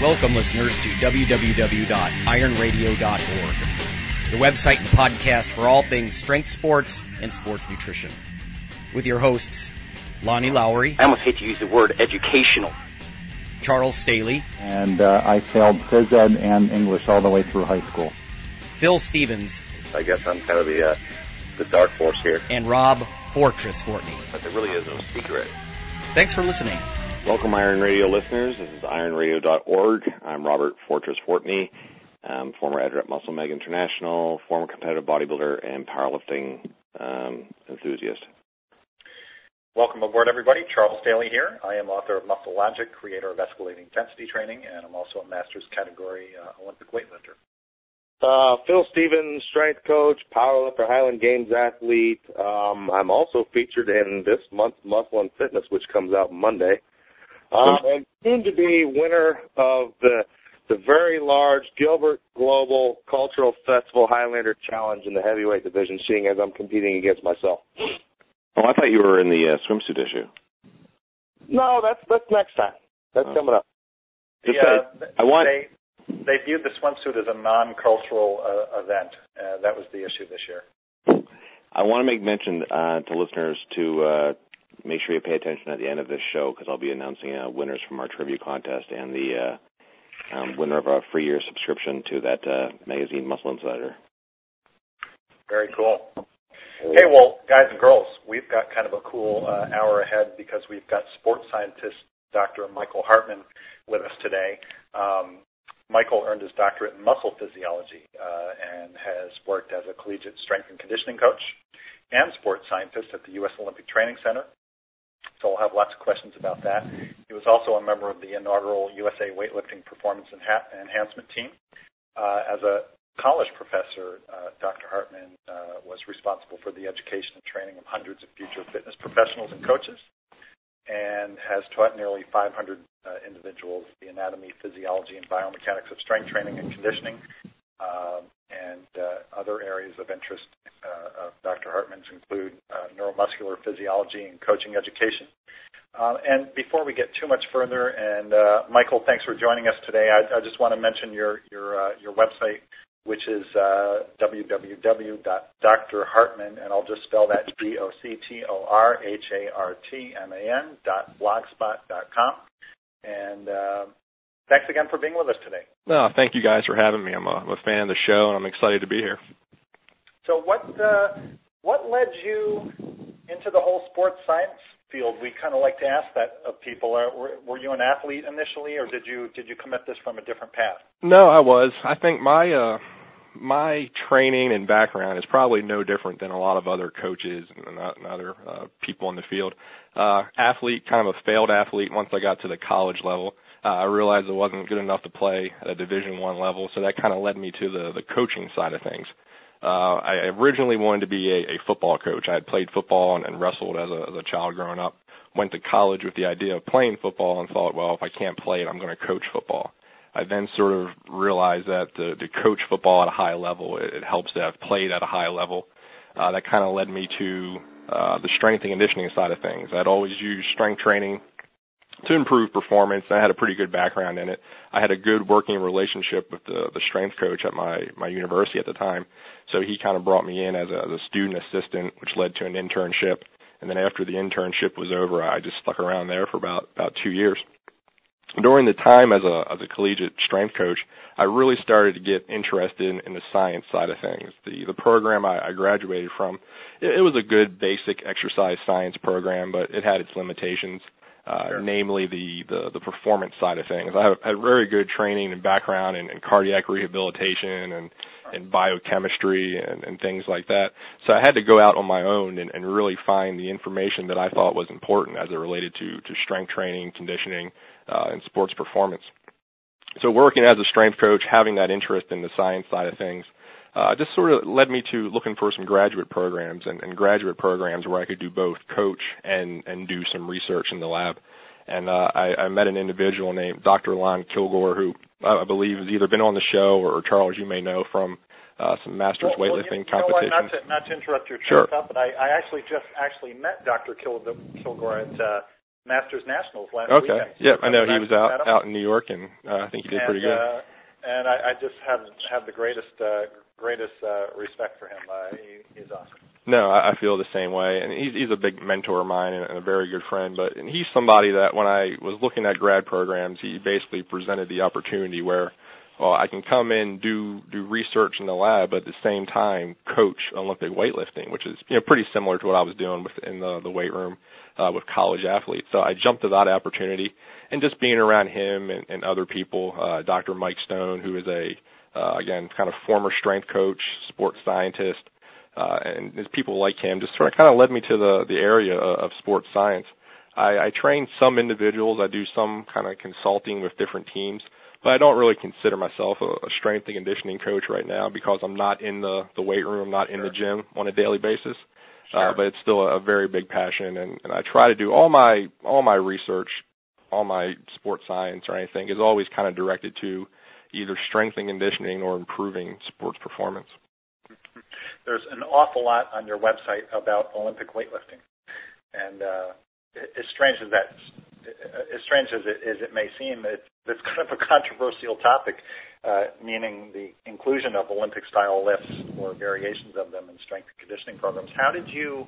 Welcome, listeners, to www.ironradio.org, the website and podcast for all things strength sports and sports nutrition. With your hosts, Lonnie Lowery. I almost hate to use the word educational. Charles Staley. And uh, I failed phys ed and English all the way through high school. Phil Stevens. I guess I'm kind of the, uh, the dark force here. And Rob Fortress Fortney. But there really is no secret. Thanks for listening. Welcome, Iron Radio listeners. This is ironradio.org. I'm Robert Fortress Fortney, um, former editor at Muscle Mag International, former competitive bodybuilder and powerlifting um, enthusiast. Welcome aboard, everybody. Charles Staley here. I am author of Muscle Logic, creator of Escalating Intensity Training, and I'm also a master's category uh, Olympic weightlifter. Uh, Phil Stevens, strength coach, powerlifter, Highland Games athlete. Um, I'm also featured in this month's Muscle and Fitness, which comes out Monday. Um, and soon to be winner of the the very large Gilbert Global Cultural Festival Highlander Challenge in the heavyweight division, seeing as I'm competing against myself. Oh, I thought you were in the uh, swimsuit issue. No, that's that's next time. That's oh. coming up. Yeah, uh, I want. They, they viewed the swimsuit as a non-cultural uh, event. Uh, that was the issue this year. I want to make mention uh, to listeners to uh, make sure you pay attention at the end of this show because I'll be announcing uh, winners from our trivia contest and the uh, um, winner of a free year subscription to that uh, magazine, Muscle Insider. Very cool. Hey, well, guys and girls, we've got kind of a cool uh, hour ahead because we've got sports scientist Dr. Michael Hartman with us today. Um, Michael earned his doctorate in muscle physiology uh, and has worked as a collegiate strength and conditioning coach and sports scientist at the U.S. Olympic Training Center. So I'll have lots of questions about that. He was also a member of the inaugural USA Weightlifting Performance Enhancement Team. Uh, as a college professor, uh, Dr. Hartman uh, was responsible for the education and training of hundreds of future fitness professionals and coaches and has taught nearly 500 uh, individuals the anatomy, physiology, and biomechanics of strength training and conditioning. And uh, other areas of interest uh, of Dr. Hartman's include uh, neuromuscular physiology and coaching education. And before we get too much further, and Michael, thanks for joining us today. I, I just want to mention your your your website, which is uh, www.drhartman, and I'll just spell that D-O-C-T-O-R-H-A-R-T-M-A-N dot blogspot.com. And uh, thanks again for being with us today. No, thank you guys for having me. I'm a, I'm a fan of the show, and I'm excited to be here. So, what uh, what led you into the whole sports science field? We kind of like to ask that of people. Uh, were, were you an athlete initially, or did you did you come at this from a different path? No, I was. I think my uh, my training and background is probably no different than a lot of other coaches and, and other uh, people in the field. Uh, athlete, kind of a failed athlete. Once I got to the college level, uh, I realized I wasn't good enough to play at a Division One level, so that kind of led me to the the coaching side of things. Uh, I originally wanted to be a, a football coach. I had played football and, and wrestled as a, as a child growing up. Went to college with the idea of playing football and thought, well, if I can't play it, I'm going to coach football. I then sort of realized that to, to coach football at a high level, it, it helps to have played at a high level. Uh, that kind of led me to uh, the strength and conditioning side of things. I'd always used strength training to improve performance. I had a pretty good background in it. I had a good working relationship with the the strength coach at my my university at the time. So he kind of brought me in as a, as a student assistant, which led to an internship. And then after the internship was over, I just stuck around there for about about two years. During the time as a as a collegiate strength coach, I really started to get interested in, in the science side of things. The the program I, I graduated from, it, it was a good basic exercise science program, but it had its limitations uh, sure. namely the, the the performance side of things. I have had very good training and background in, in cardiac rehabilitation and and biochemistry and, and things like that. So I had to go out on my own and, and really find the information that I thought was important as it related to to strength training, conditioning, uh, and sports performance. So working as a strength coach, having that interest in the science side of things, uh, just sort of led me to looking for some graduate programs and, and graduate programs where I could do both coach and and do some research in the lab. And uh, I, I met an individual named Dr. Lon Kilgore, who I believe has either been on the show or, or Charles, you may know from uh, some masters well, weightlifting well, you, competitions. You know not, to, not to interrupt your sure. stuff, but I, I actually just actually met Dr. Kilgore at uh, Masters Nationals last okay. weekend. Okay. Yep, I know he was out out in New York, and uh, I think he did and, pretty good. Uh, and I, I just have have the greatest uh, greatest uh, respect for him. Uh, he, he's awesome. No, I, feel the same way, and he's he's a big mentor of mine and, a very good friend. But and he's somebody that when I was looking at grad programs, he basically presented the opportunity where well, I can come in do do research in the lab, but at the same time coach Olympic weightlifting, which is you know pretty similar to what I was doing with in the the weight room uh, with college athletes. So I jumped at that opportunity, and just being around him and, and other people, uh, Dr. Mike Stone, who is a uh, again kind of former strength coach, sports scientist, uh, and people like him just sort of kind of led me to the the area of, sports science. I, I train some individuals. I do some kind of consulting with different teams but I don't really consider myself a, a strength and conditioning coach right now because I'm not in the the weight room, not in sure. the gym on a daily basis. Sure. Uh, but it's still a, a very big passion, and, and I try to do all my all my research, all my sports science or anything is always kind of directed to either strengthening conditioning or improving sports performance. There's an awful lot on your website about Olympic weightlifting, and uh, as strange as that as strange as it, as it may seem, it's, it's kind of a controversial topic, uh, meaning the inclusion of Olympic-style lifts or variations of them in strength and conditioning programs. How did you,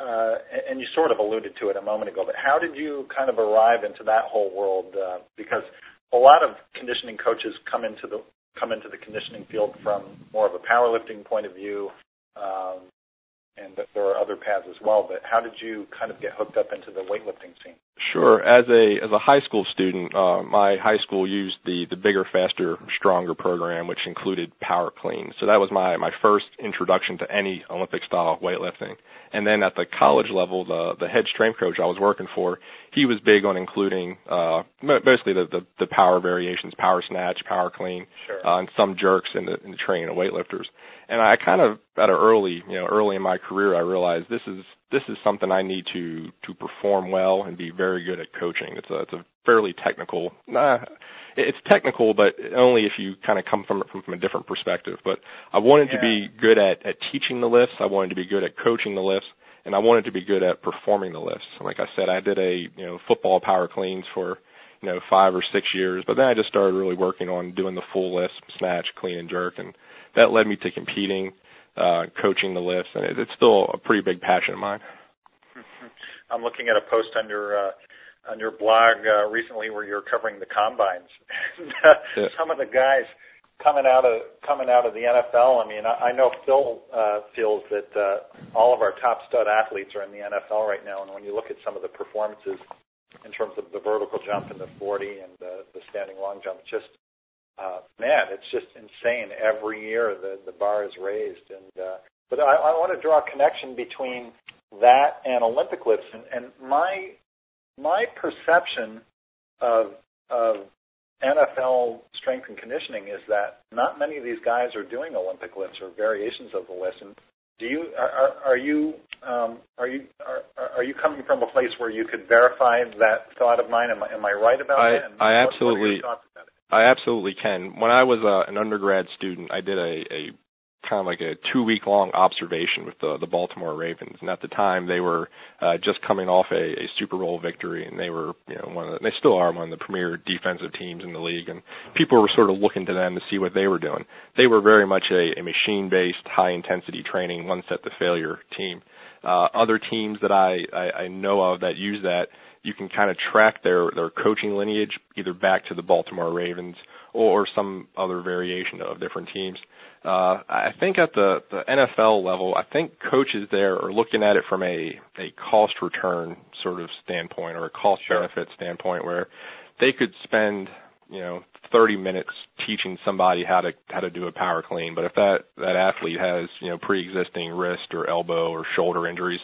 uh, and you sort of alluded to it a moment ago, but how did you kind of arrive into that whole world? Uh, because a lot of conditioning coaches come into the come into the conditioning field from more of a powerlifting point of view. Um, and there are other paths as well. But how did you kind of get hooked up into the weightlifting scene? Sure. As a as a high school student, uh, my high school used the the bigger, faster, stronger program, which included power clean. So that was my my first introduction to any Olympic style weightlifting. And then at the college level, the the head strength coach I was working for, he was big on including uh, mostly the, the the power variations, power snatch, power clean, sure. uh, and some jerks in the in the training of weightlifters. And I kind of at an early, you know, early in my career, I realized this is this is something I need to to perform well and be very good at coaching. It's a it's a fairly technical. Nah, it's technical, but only if you kind of come from it from, from a different perspective. But I wanted yeah. to be good at at teaching the lifts. I wanted to be good at coaching the lifts, and I wanted to be good at performing the lifts. Like I said, I did a you know football power cleans for you know five or six years, but then I just started really working on doing the full lifts, snatch, clean, and jerk, and that led me to competing uh, coaching the lifts, and it, it's still a pretty big passion of mine. I'm looking at a post on your uh, on your blog uh, recently where you're covering the combines. and, uh, yeah. Some of the guys coming out of coming out of the NFL. I mean, I, I know Phil uh, feels that uh, all of our top stud athletes are in the NFL right now, and when you look at some of the performances in terms of the vertical jump and the 40 and the, the standing long jump, just uh, man, it's just insane. Every year the the bar is raised, and uh, but I, I want to draw a connection between that and Olympic lifts, and, and my my perception of of NFL strength and conditioning is that not many of these guys are doing Olympic lifts or variations of the lifts. And do you are, are you um, are you are, are you coming from a place where you could verify that thought of mine? Am I, am I right about I, that? And I what, absolutely. What I absolutely can. When I was uh, an undergrad student, I did a, a kind of like a two week long observation with the the Baltimore Ravens, and at the time they were uh, just coming off a, a Super Bowl victory, and they were you know one of the, they still are one of the premier defensive teams in the league, and people were sort of looking to them to see what they were doing. They were very much a, a machine based, high intensity training, one set to failure team. Uh, other teams that I, I I know of that use that you can kind of track their their coaching lineage either back to the Baltimore Ravens or, or some other variation of different teams. Uh, I think at the the NFL level, I think coaches there are looking at it from a a cost return sort of standpoint or a cost sure. benefit standpoint, where they could spend you know 30 minutes teaching somebody how to how to do a power clean but if that that athlete has you know pre-existing wrist or elbow or shoulder injuries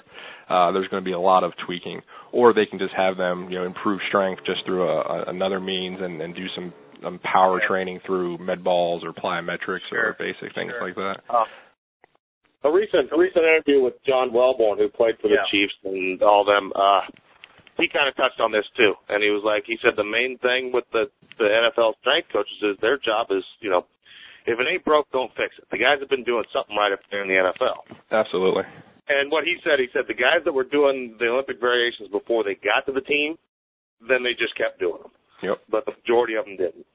uh there's going to be a lot of tweaking or they can just have them you know improve strength just through a, a another means and, and do some um, power yeah. training through med balls or plyometrics sure. or basic things sure. like that uh, a recent a recent interview with John Welbourn, who played for the yeah. Chiefs and all them. uh he kind of touched on this too, and he was like, he said the main thing with the the NFL strength coaches is their job is, you know, if it ain't broke, don't fix it. The guys have been doing something right up there in the NFL. Absolutely. And what he said, he said the guys that were doing the Olympic variations before they got to the team, then they just kept doing them. Yep. But the majority of them didn't.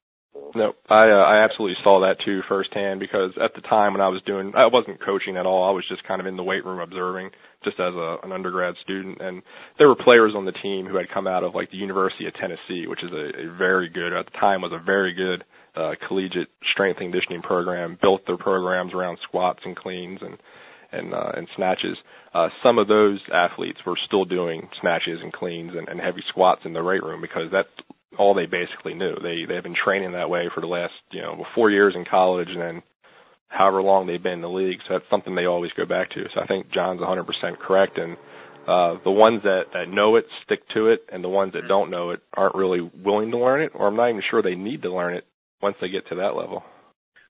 No, I uh, I absolutely saw that too firsthand because at the time when I was doing, I wasn't coaching at all. I was just kind of in the weight room observing, just as a, an undergrad student. And there were players on the team who had come out of like the University of Tennessee, which is a, a very good at the time was a very good uh, collegiate strength and conditioning program. Built their programs around squats and cleans and and uh, and snatches. Uh, some of those athletes were still doing snatches and cleans and, and heavy squats in the weight room because that all they basically knew. They they've been training that way for the last you know four years in college and then however long they've been in the league. So that's something they always go back to. So I think John's 100% correct. And uh, the ones that that know it stick to it, and the ones that don't know it aren't really willing to learn it, or I'm not even sure they need to learn it once they get to that level.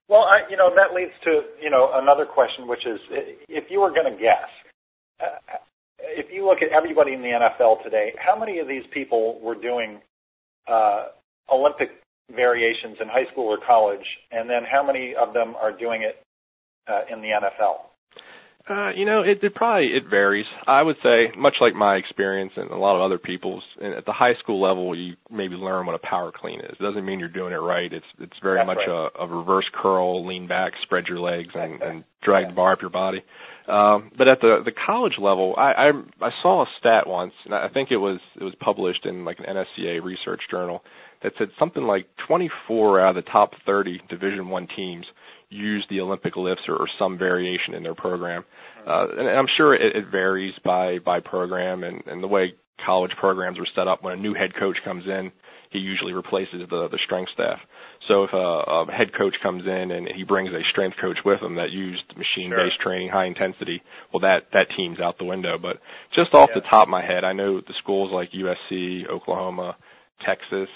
Well, I, you know that leads to you know another question, which is if you were going to guess. Uh, if you look at everybody in the NFL today, how many of these people were doing uh, Olympic variations in high school or college, and then how many of them are doing it uh, in the NFL? Uh, you know, it, it probably it varies. I would say, much like my experience and a lot of other people's, at the high school level, you maybe learn what a power clean is. It doesn't mean you're doing it right. It's it's very That's much right. a, a reverse curl, lean back, spread your legs, and, and drag the bar up your body. Um, but at the the college level, I, I I saw a stat once, and I think it was it was published in like an NSCA research journal that said something like 24 out of the top 30 Division One teams use the Olympic lifts or, or some variation in their program. Uh, and I'm sure it, it varies by by program and, and the way college programs are set up. When a new head coach comes in, he usually replaces the the strength staff. So if a, a head coach comes in and he brings a strength coach with him that used machine-based Sure. training, high intensity, well that that team's out the window. But just off Yeah. the top of my head, I know the schools like USC, Oklahoma, Texas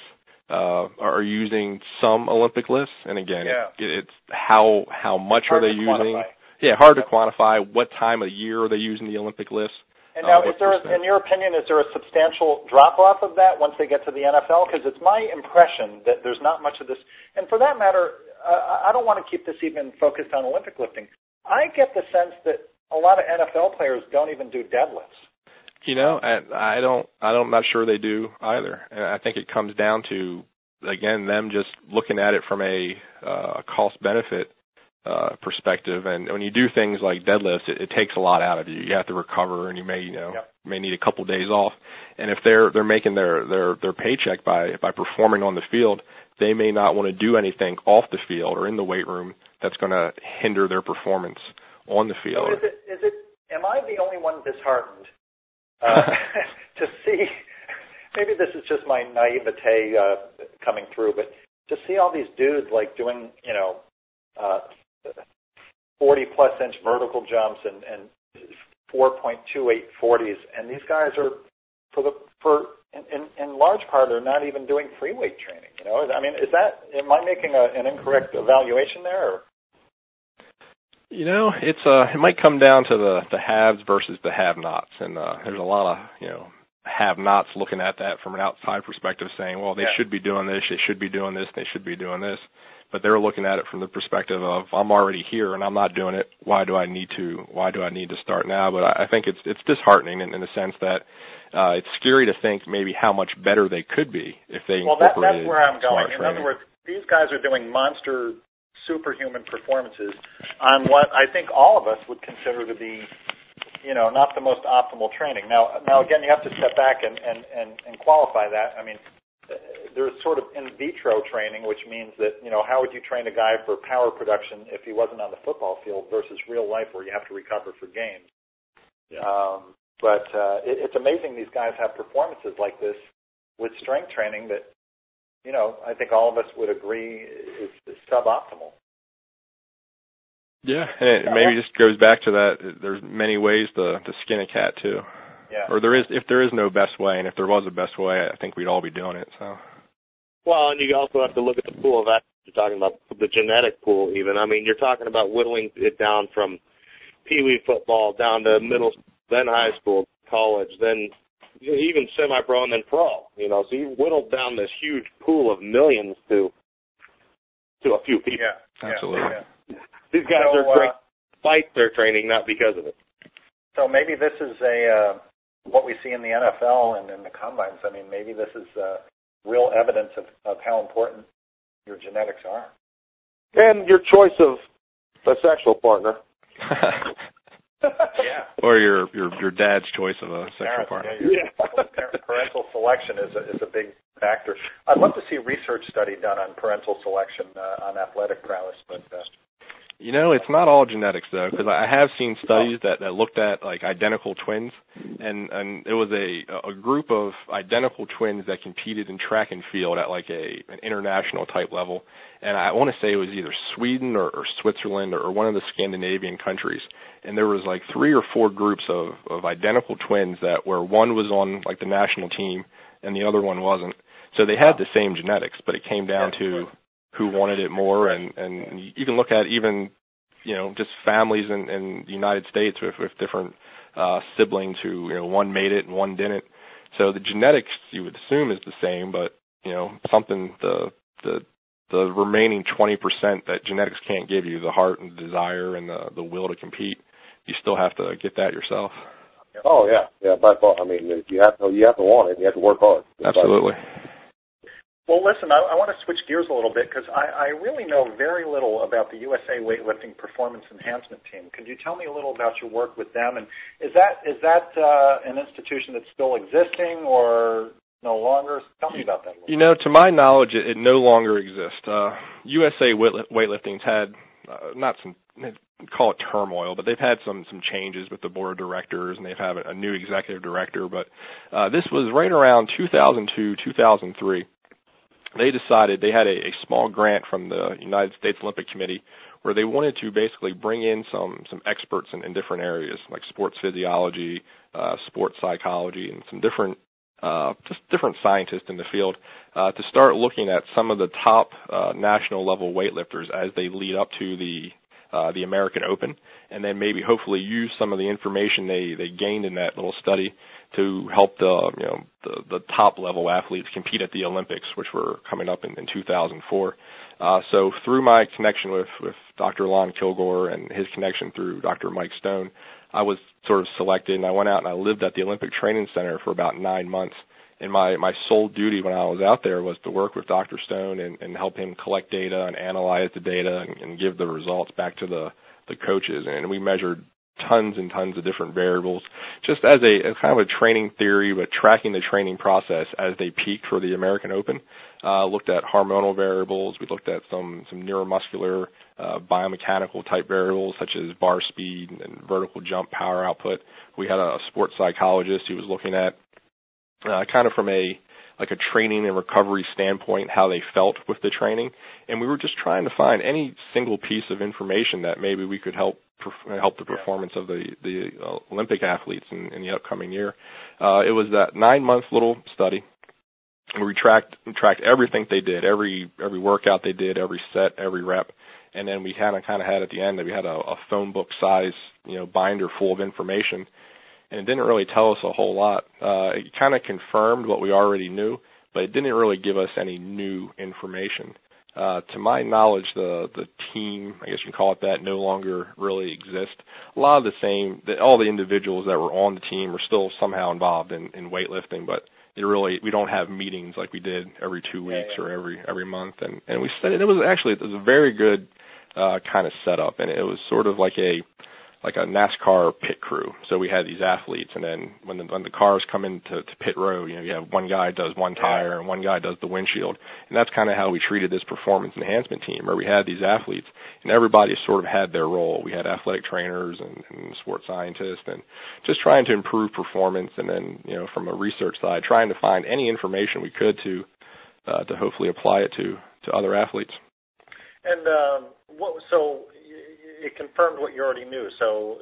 uh, are using some Olympic lifts. And again, Yeah. it's how how much Hard are they using? quantify. Yeah, hard to quantify. What time of the year are they using the Olympic lifts? And Uh, now, what is there, in your opinion, is there a substantial drop off of that once they get to the NFL? Because it's my impression that there's not much of this. And for that matter, uh, I don't want to keep this even focused on Olympic lifting. I get the sense that a lot of NFL players don't even do deadlifts. You know, I, I don't. I don't. I'm not sure they do either. And I think it comes down to again them just looking at it from a uh, cost benefit uh, perspective. And when you do things like deadlifts, it, it takes a lot out of you. You have to recover, and you may you know Yep. may need a couple days off. And if they're they're making their their their paycheck by by performing on the field, they may not want to do anything off the field or in the weight room that's going to hinder their performance on the So field. is it, is it, am I the only one disheartened uh, to see, maybe this is just my naivete uh, coming through, but to see all these dudes like doing, you know, uh, 40 plus inch vertical jumps and, and 4.28 40s, and these guys are, for the, for, in, in, in large part, they're not even doing free weight training. You know, I mean, is that, am I making a, an incorrect evaluation there? Or? You know, it's uh it might come down to the the haves versus the have-nots, and uh there's a lot of you know have-nots looking at that from an outside perspective, saying, well, they Yeah. should be doing this, they should be doing this, they should be doing this, but they're looking at it from the perspective of I'm already here and I'm not doing it. Why do I need to? Why do I need to start now? But I, I think it's it's disheartening in, in the sense that uh it's scary to think maybe how much better they could be if they Well, that, incorporated that's where I'm going. In training. other words, these guys are doing monster, superhuman performances on what I think all of us would consider to be, you know, not the most optimal training. Now, now again, you have to step back and and and, and qualify that. I mean, there's sort of in vitro training, which means that you know, how would you train a guy for power production if he wasn't on the football field versus real life where you have to recover for games. Um, but uh, it, it's amazing these guys have performances like this with strength training that you know, I think all of us would agree is, is suboptimal. Yeah, and it Yeah. maybe just goes back to that. There's many ways to to skin a cat too, Yeah. or there is if there is no best way, and if there was a best way, I think we'd all be doing it. So Well, and you also have to look at the pool of that. You're talking about the genetic pool, even. I mean, you're talking about whittling it down from pee wee football down to middle, then high school, college, then even semi-pro and then pro. You know, so you've whittled down this huge pool of millions to to a few people. Yeah. Absolutely. Yeah. These guys So, are great uh, despite their training, not because of it. So maybe this is a uh, what we see in the NFL and in the combines. I mean, maybe this is uh, real evidence of, of how important your genetics are. And your choice of a sexual partner. yeah. Or your your your dad's choice of a sexual partner. Yeah, your parental selection is a, is a big factor. I'd love to see a research study done on parental selection uh, on athletic prowess, but uh, You know, it's not all genetics though, because I have seen studies that that looked at like identical twins, and and it was a a group of identical twins that competed in track and field at like a an international type level, and I want to say it was either Sweden or, or Switzerland or one of the Scandinavian countries, and there was like three or four groups of of identical twins that where one was on like the national team and the other one wasn't. So they had the same genetics, but it came down to who wanted it more and and you can look at even you know just families in in the United States with with different uh siblings who you know one made it and one didn't so the genetics you would assume is the same but you know something the the the remaining 20% that genetics can't give you the heart and the desire and the the will to compete you still have to get that yourself Oh yeah, yeah. By far. I mean, you have to you have to want it. And you have to work hard. absolutely Well, listen, I, I want to switch gears a little bit because I, I really know very little about the USA Weightlifting Performance Enhancement Team. Could you tell me a little about your work with them? And is that is that uh, an institution that's still existing or no longer? Tell me about that. A. You know, to my knowledge, it, it no longer exists. Uh, USA Weight- Weightlifting's had uh, not some call it turmoil, but they've had some some changes with the board of directors, and they've had a new executive director. But uh, this was right around 2002, 2003. They decided they had a, a small grant from the United States Olympic Committee where they wanted to basically bring in some some experts in, in different areas like sports physiology, uh, sports psychology, and some different uh, just different scientists in the field uh, to start looking at some of the top uh, national level weightlifters as they lead up to the uh, the American Open, and then maybe hopefully use some of the information they they gained in that little study to help the you know the, the top level athletes compete at the Olympics, which were coming up in, in 2004. Uh, so through my connection with with Dr. Lon Kilgore and his connection through Dr. Mike Stone, I was sort of selected, and I went out and I lived at the Olympic Training Center for about nine months. And my my sole duty when I was out there was to work with Dr. Stone and, and help him collect data and analyze the data and, and give the results back to the the coaches. And we measured tons and tons of different variables just as a as kind of a training theory but tracking the training process as they peaked for the American Open uh looked at hormonal variables we looked at some some neuromuscular uh biomechanical type variables such as bar speed and vertical jump power output we had a sports psychologist who was looking at uh kind of from a like a training and recovery standpoint how they felt with the training and we were just trying to find any single piece of information that maybe we could help help the performance of the the uh, Olympic athletes in, in the upcoming year. Uh, it was that nine month little study. We tracked tracked everything they did, every every workout they did, every set, every rep, and then we kind of kind of had at the end that we had a, a phone book size you know binder full of information, and it didn't really tell us a whole lot. Uh, it kind of confirmed what we already knew, but it didn't really give us any new information. Uh, to my knowledge, the the team, I guess you can call it that, no longer really exist. A lot of the same, the, all the individuals that were on the team are still somehow involved in, in weightlifting, but it really we don't have meetings like we did every two weeks yeah. or every every month. And and we said it, it was actually it was a very good uh, kind of setup, and it was sort of like a like a NASCAR pit crew. So we had these athletes, and then when the when the cars come into to pit road, you know, you have one guy does one tire and one guy does the windshield, and that's kind of how we treated this performance enhancement team, where we had these athletes, and everybody sort of had their role. We had athletic trainers and, and sports scientists, and just trying to improve performance, and then you know, from a research side, trying to find any information we could to uh, to hopefully apply it to to other athletes. And um, what? So it confirmed what you already knew. So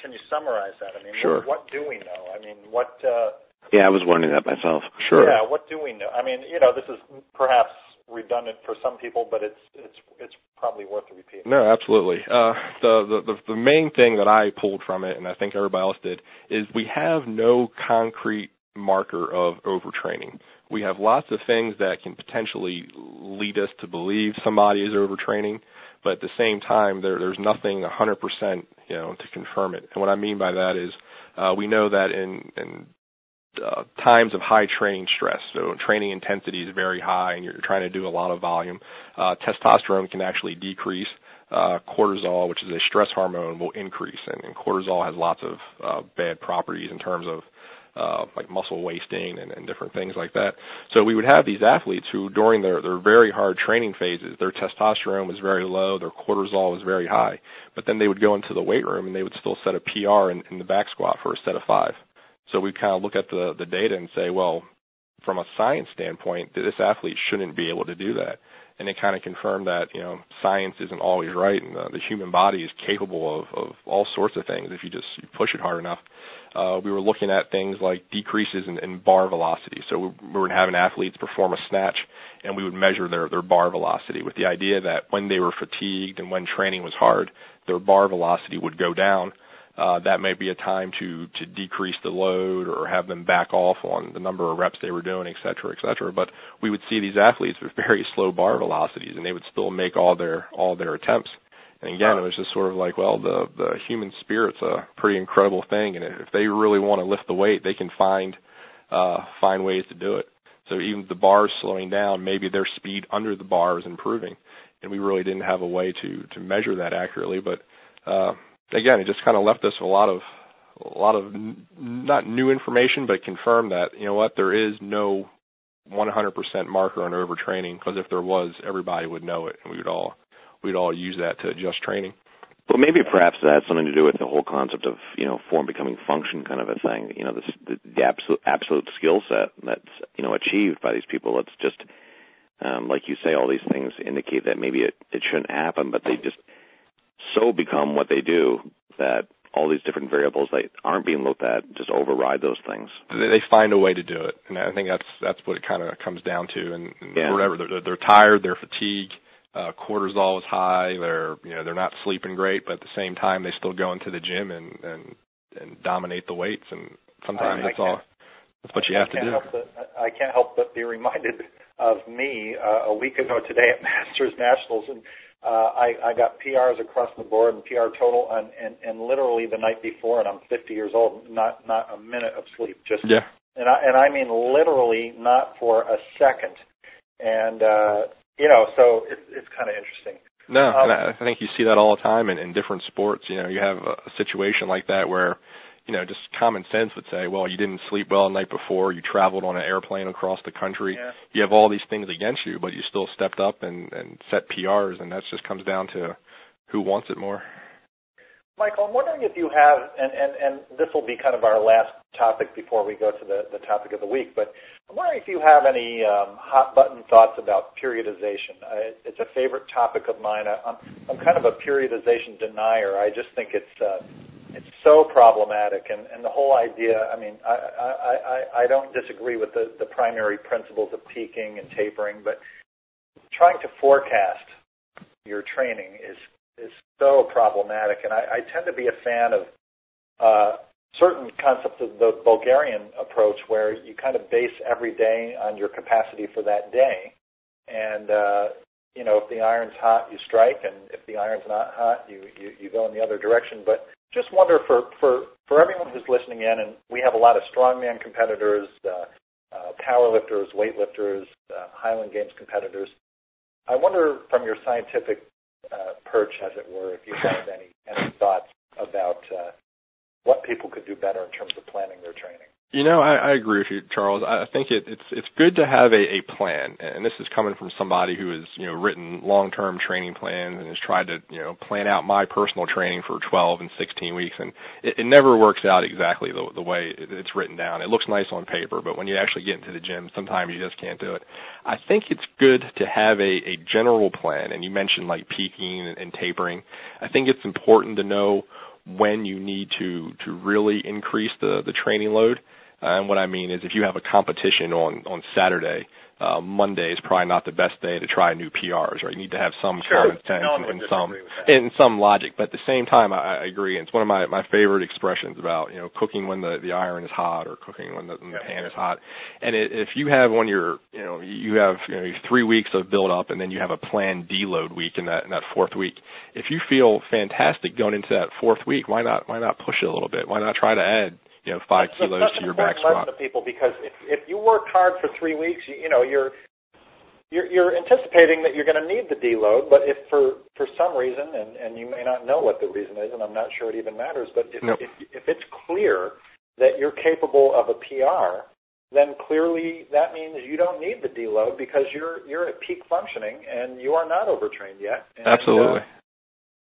can you summarize that? I mean, Sure. what, what do we know? I mean, what? Uh, Yeah, I was wondering that myself. Sure. Yeah, what do we know? I mean, you know, this is perhaps redundant for some people, but it's it's it's probably worth repeating. No, absolutely. Uh, the, the the the main thing that I pulled from it, and I think everybody else did, is we have no concrete marker of overtraining. We have lots of things that can potentially lead us to believe somebody is overtraining, but at the same time, there, there's nothing 100%, you know, to confirm it. And what I mean by that is, uh, we know that in, in uh, times of high training stress, so training intensity is very high, and you're trying to do a lot of volume. Uh, testosterone can actually decrease. Uh, cortisol, which is a stress hormone, will increase, and, and cortisol has lots of uh, bad properties in terms of uh, like muscle wasting and, and different things like that. So we would have these athletes who, during their, their very hard training phases, their testosterone was very low, their cortisol was very high, but then they would go into the weight room and they would still set a PR in, in the back squat for a set of five. So we kind of look at the the data and say, well, from a science standpoint, this athlete shouldn't be able to do that. And it kind of confirmed that you know science isn't always right, and the, the human body is capable of, of all sorts of things if you just you push it hard enough uh, we were looking at things like decreases in, in bar velocity. So we, we were having athletes perform a snatch, and we would measure their, their bar velocity with the idea that when they were fatigued and when training was hard, their bar velocity would go down. Uh, that may be a time to to decrease the load or have them back off on the number of reps they were doing, et cetera, et cetera. But we would see these athletes with very slow bar velocities, and they would still make all their all their attempts. And again, it was just sort of like, well, the the human spirit's a pretty incredible thing, and if they really want to lift the weight, they can find uh, find ways to do it. So even if the bars slowing down, maybe their speed under the bar is improving, and we really didn't have a way to to measure that accurately. But uh, again, it just kind of left us a lot of a lot of n- not new information, but confirmed that you know what there is no 100% marker on overtraining because if there was, everybody would know it, and we would all we'd all use that to adjust training. Well, maybe perhaps that has something to do with the whole concept of you know form becoming function kind of a thing. You know, this, the, the absolute absolute skill set that's you know achieved by these people. It's just um, like you say, all these things indicate that maybe it it shouldn't happen, but they just so become what they do that all these different variables that aren't being looked at just override those things. They find a way to do it, and I think that's that's what it kind of comes down to. And, and yeah. whatever they're, they're tired, they're fatigued uh, cortisol is high. They're you know they're not sleeping great, but at the same time they still go into the gym and and and dominate the weights. And sometimes I, that's all. That's what you have to do. But, I can't help but be reminded of me uh, a week ago today at Masters Nationals, and uh, I, I got PRs across the board and PR total, and, and and literally the night before, and I'm 50 years old, not not a minute of sleep, just yeah. And I and I mean literally not for a second. And uh, you know, so it's it's kind of interesting. No, um, and I think you see that all the time in, in different sports. You know, you have a, a situation like that where, you know, just common sense would say, well, you didn't sleep well the night before, you traveled on an airplane across the country. Yeah. You have all these things against you, but you still stepped up and and set PRs, and that just comes down to who wants it more. Michael, I'm wondering if you have, and, and, and this will be kind of our last topic before we go to the, the topic of the week, but I'm wondering if you have any um, hot button thoughts about periodization. I, it's a favorite topic of mine. I, I'm, I'm kind of a periodization denier. I just think it's uh, it's so problematic, and, and the whole idea. I mean, I, I, I, I don't disagree with the, the primary principles of peaking and tapering, but trying to forecast your training is is so problematic, and I, I tend to be a fan of uh, certain concepts of the Bulgarian approach, where you kind of base every day on your capacity for that day, and uh, you know if the iron's hot, you strike, and if the iron's not hot, you you, you go in the other direction. But just wonder for for for everyone who's listening in, and we have a lot of strongman competitors, uh, uh, powerlifters, weightlifters, uh, Highland Games competitors. I wonder from your scientific uh, perch, as it were, if you have any any thoughts about uh, what people could do better in terms of planning their training. You know, I, I agree with you, Charles. I think it, it's it's good to have a, a plan, and this is coming from somebody who has you know written long-term training plans and has tried to you know plan out my personal training for 12 and 16 weeks, and it, it never works out exactly the, the way it's written down. It looks nice on paper, but when you actually get into the gym, sometimes you just can't do it. I think it's good to have a, a general plan, and you mentioned like peaking and, and tapering. I think it's important to know when you need to to really increase the the training load and what I mean is, if you have a competition on on Saturday, uh, Monday is probably not the best day to try new PRs, right? You need to have some sure. common sense no and, and some and some logic. But at the same time, I, I agree. It's one of my my favorite expressions about you know cooking when the the iron is hot or cooking when the, when the pan is hot. And it, if you have when you're you know you have you know three weeks of build up and then you have a planned deload week in that in that fourth week. If you feel fantastic going into that fourth week, why not why not push it a little bit? Why not try to add you know five that's, kilos that's to your back squat. To people because if if you worked hard for three weeks, you, you know you're you're, you're anticipating that you're going to need the deload, but if for for some reason, and and you may not know what the reason is, and I'm not sure it even matters, but if nope. if, if it's clear that you're capable of a PR, then clearly that means you don't need the deload because you're you're at peak functioning and you are not overtrained yet. And, Absolutely. Uh,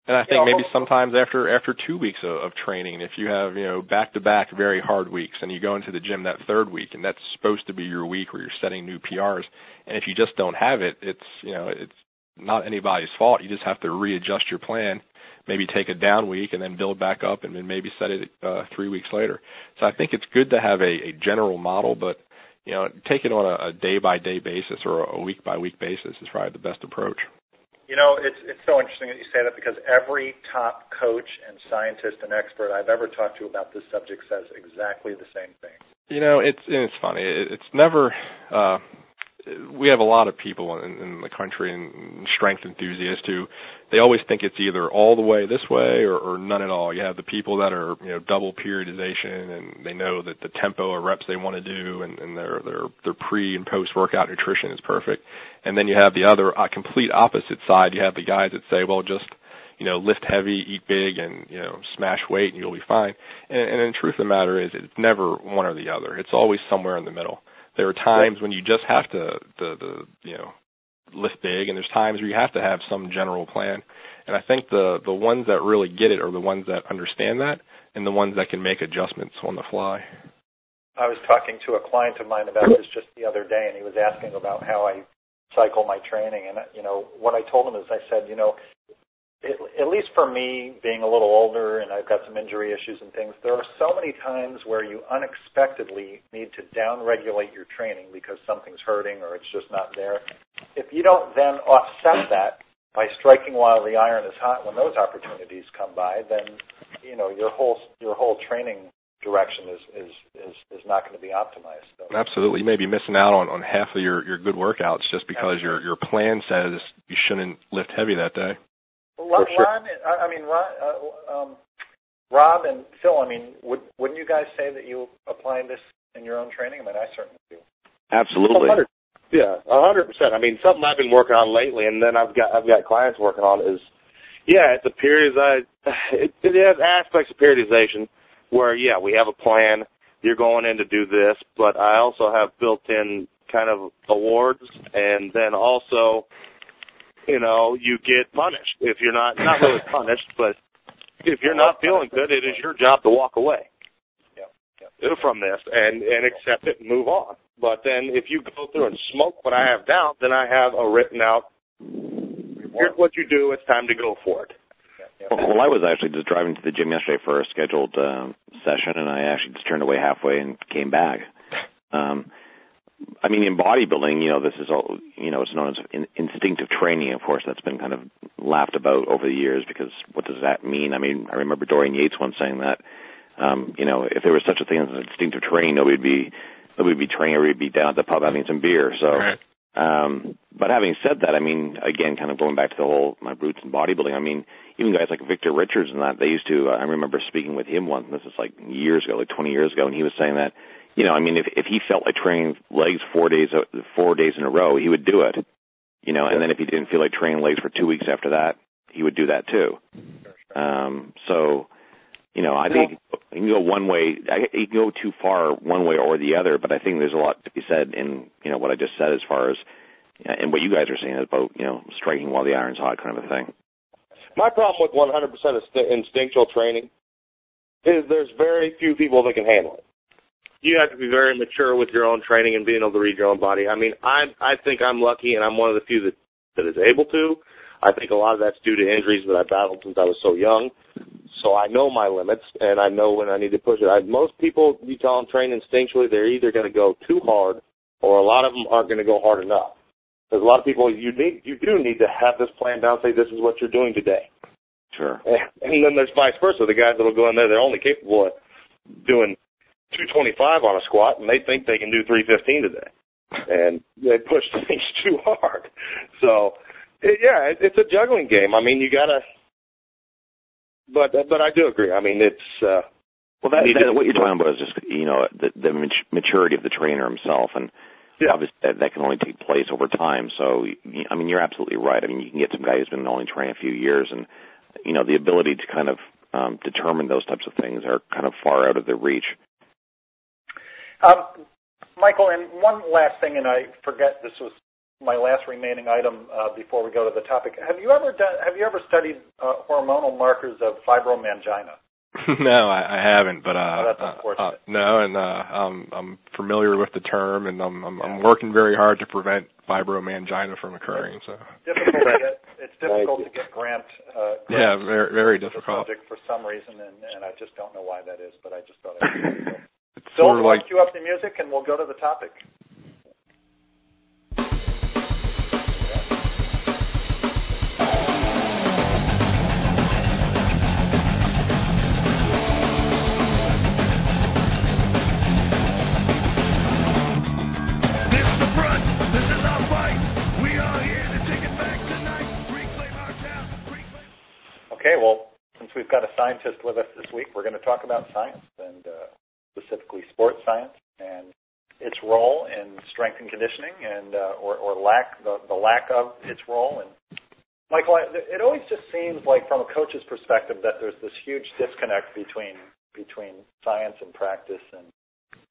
and I think maybe sometimes after after two weeks of, of training, if you have you know back to back very hard weeks, and you go into the gym that third week, and that's supposed to be your week where you're setting new PRs, and if you just don't have it, it's you know it's not anybody's fault. You just have to readjust your plan, maybe take a down week, and then build back up, and then maybe set it uh, three weeks later. So I think it's good to have a, a general model, but you know take it on a day by day basis or a week by week basis is probably the best approach. You know, it's it's so interesting that you say that because every top coach and scientist and expert I've ever talked to about this subject says exactly the same thing. You know, it's it's funny. It's never. uh we have a lot of people in, in the country and strength enthusiasts who they always think it's either all the way this way or, or none at all. You have the people that are you know double periodization and they know that the tempo of reps they want to do and, and their their their pre and post workout nutrition is perfect. And then you have the other uh, complete opposite side. You have the guys that say, well, just you know, lift heavy, eat big, and you know, smash weight, and you'll be fine. And, and the truth of the matter is, it's never one or the other. It's always somewhere in the middle. There are times when you just have to the the you know lift big, and there's times where you have to have some general plan. And I think the the ones that really get it are the ones that understand that, and the ones that can make adjustments on the fly. I was talking to a client of mine about this just the other day, and he was asking about how I cycle my training. And you know, what I told him is, I said, you know, it, at least for me, being a little older and I've got some injury issues and things, there are so many times where you unexpectedly need to downregulate your training because something's hurting or it's just not there. If you don't then offset that by striking while the iron is hot when those opportunities come by, then you know your whole your whole training direction is is is, is not going to be optimized. So. Absolutely, you may be missing out on, on half of your your good workouts just because your your plan says you shouldn't lift heavy that day. Well, Ron, Ron, I mean, Ron, uh, um, Rob and Phil, I mean, would, wouldn't you guys say that you apply this in your own training? I mean, I certainly do. Absolutely. 100, yeah, a hundred percent. I mean, something I've been working on lately, and then I've got I've got clients working on is, yeah, it's a periodized. It, it has aspects of periodization where yeah, we have a plan. You're going in to do this, but I also have built in kind of awards, and then also you know, you get punished. If you're not not really punished, but if you're not feeling good, it is your job to walk away from this and and accept it and move on. But then if you go through and smoke what I have down, then I have a written out. Here's what you do. It's time to go for it. Well, I was actually just driving to the gym yesterday for a scheduled um, session, and I actually just turned away halfway and came back. Um, I mean, in bodybuilding, you know, this is all, you know, it's known as in, instinctive training. Of course, that's been kind of laughed about over the years because what does that mean? I mean, I remember Dorian Yates once saying that, um, you know, if there was such a thing as instinctive training, nobody'd be, nobody'd be training, everybody'd be down at the pub having some beer. So, right. um, but having said that, I mean, again, kind of going back to the whole my roots in bodybuilding. I mean, even guys like Victor Richards and that they used to. Uh, I remember speaking with him once. This is like years ago, like 20 years ago, and he was saying that you know, I mean, if if he felt like training legs four days uh, four days in a row, he would do it. You know, and then if he didn't feel like training legs for two weeks after that, he would do that too. Um, so, you know, I think you can go one way. You can go too far one way or the other, but I think there's a lot to be said in you know what I just said as far as uh, and what you guys are saying about you know striking while the iron's hot kind of a thing. My problem with 100% instinctual training is there's very few people that can handle it you have to be very mature with your own training and being able to read your own body. I mean, I I think I'm lucky, and I'm one of the few that that is able to. I think a lot of that's due to injuries that I battled since I was so young. so I know my limits and I know when I need to push it. I, most people, you tell them train instinctually, they're either going to go too hard or a lot of them aren't going to go hard enough. Because a lot of people, you need, you do need to have this plan down. Say this is what you're doing today. Sure. And, then there's vice versa. The guys that'll go in there, they're only capable of doing 225 on a squat, and they think they can do 315 today, and they push things too hard. So, it, yeah, it, it's a juggling game. I mean, you gotta. But but I do agree. I mean, it's. uh well, that, that, what you're talking about is just you know the, the maturity of the trainer himself, and yeah. obviously that, that can only take place over time. So, I mean, you're absolutely right. I mean, you can get some guy who's been only training a few years, and you know the ability to kind of um, determine those types of things are kind of far out of their reach. Um, Michael, and one last thing, and I forget this was my last remaining item uh, before we go to the topic. Have you ever done? Have you ever studied uh, hormonal markers of fibromangina? no, I, I haven't, but uh, oh, that's uh, unfortunate. uh, no, and uh, I'm I'm familiar with the term, and I'm I'm, I'm working very hard to prevent fibromangina from occurring. So difficult to get, it's difficult to get grant. Uh, yeah, very very difficult. Subject for some reason, and, and I just don't know why that is, but I just thought I'd. It's Bill, sort of like cue up the music, and we'll go to the topic. We've got a scientist with us this week, we're going to talk about science and uh, specifically sports science and its role in strength and conditioning and uh, or, or lack the, the lack of its role. And Michael, it always just seems like from a coach's perspective that there's this huge disconnect between between science and practice. And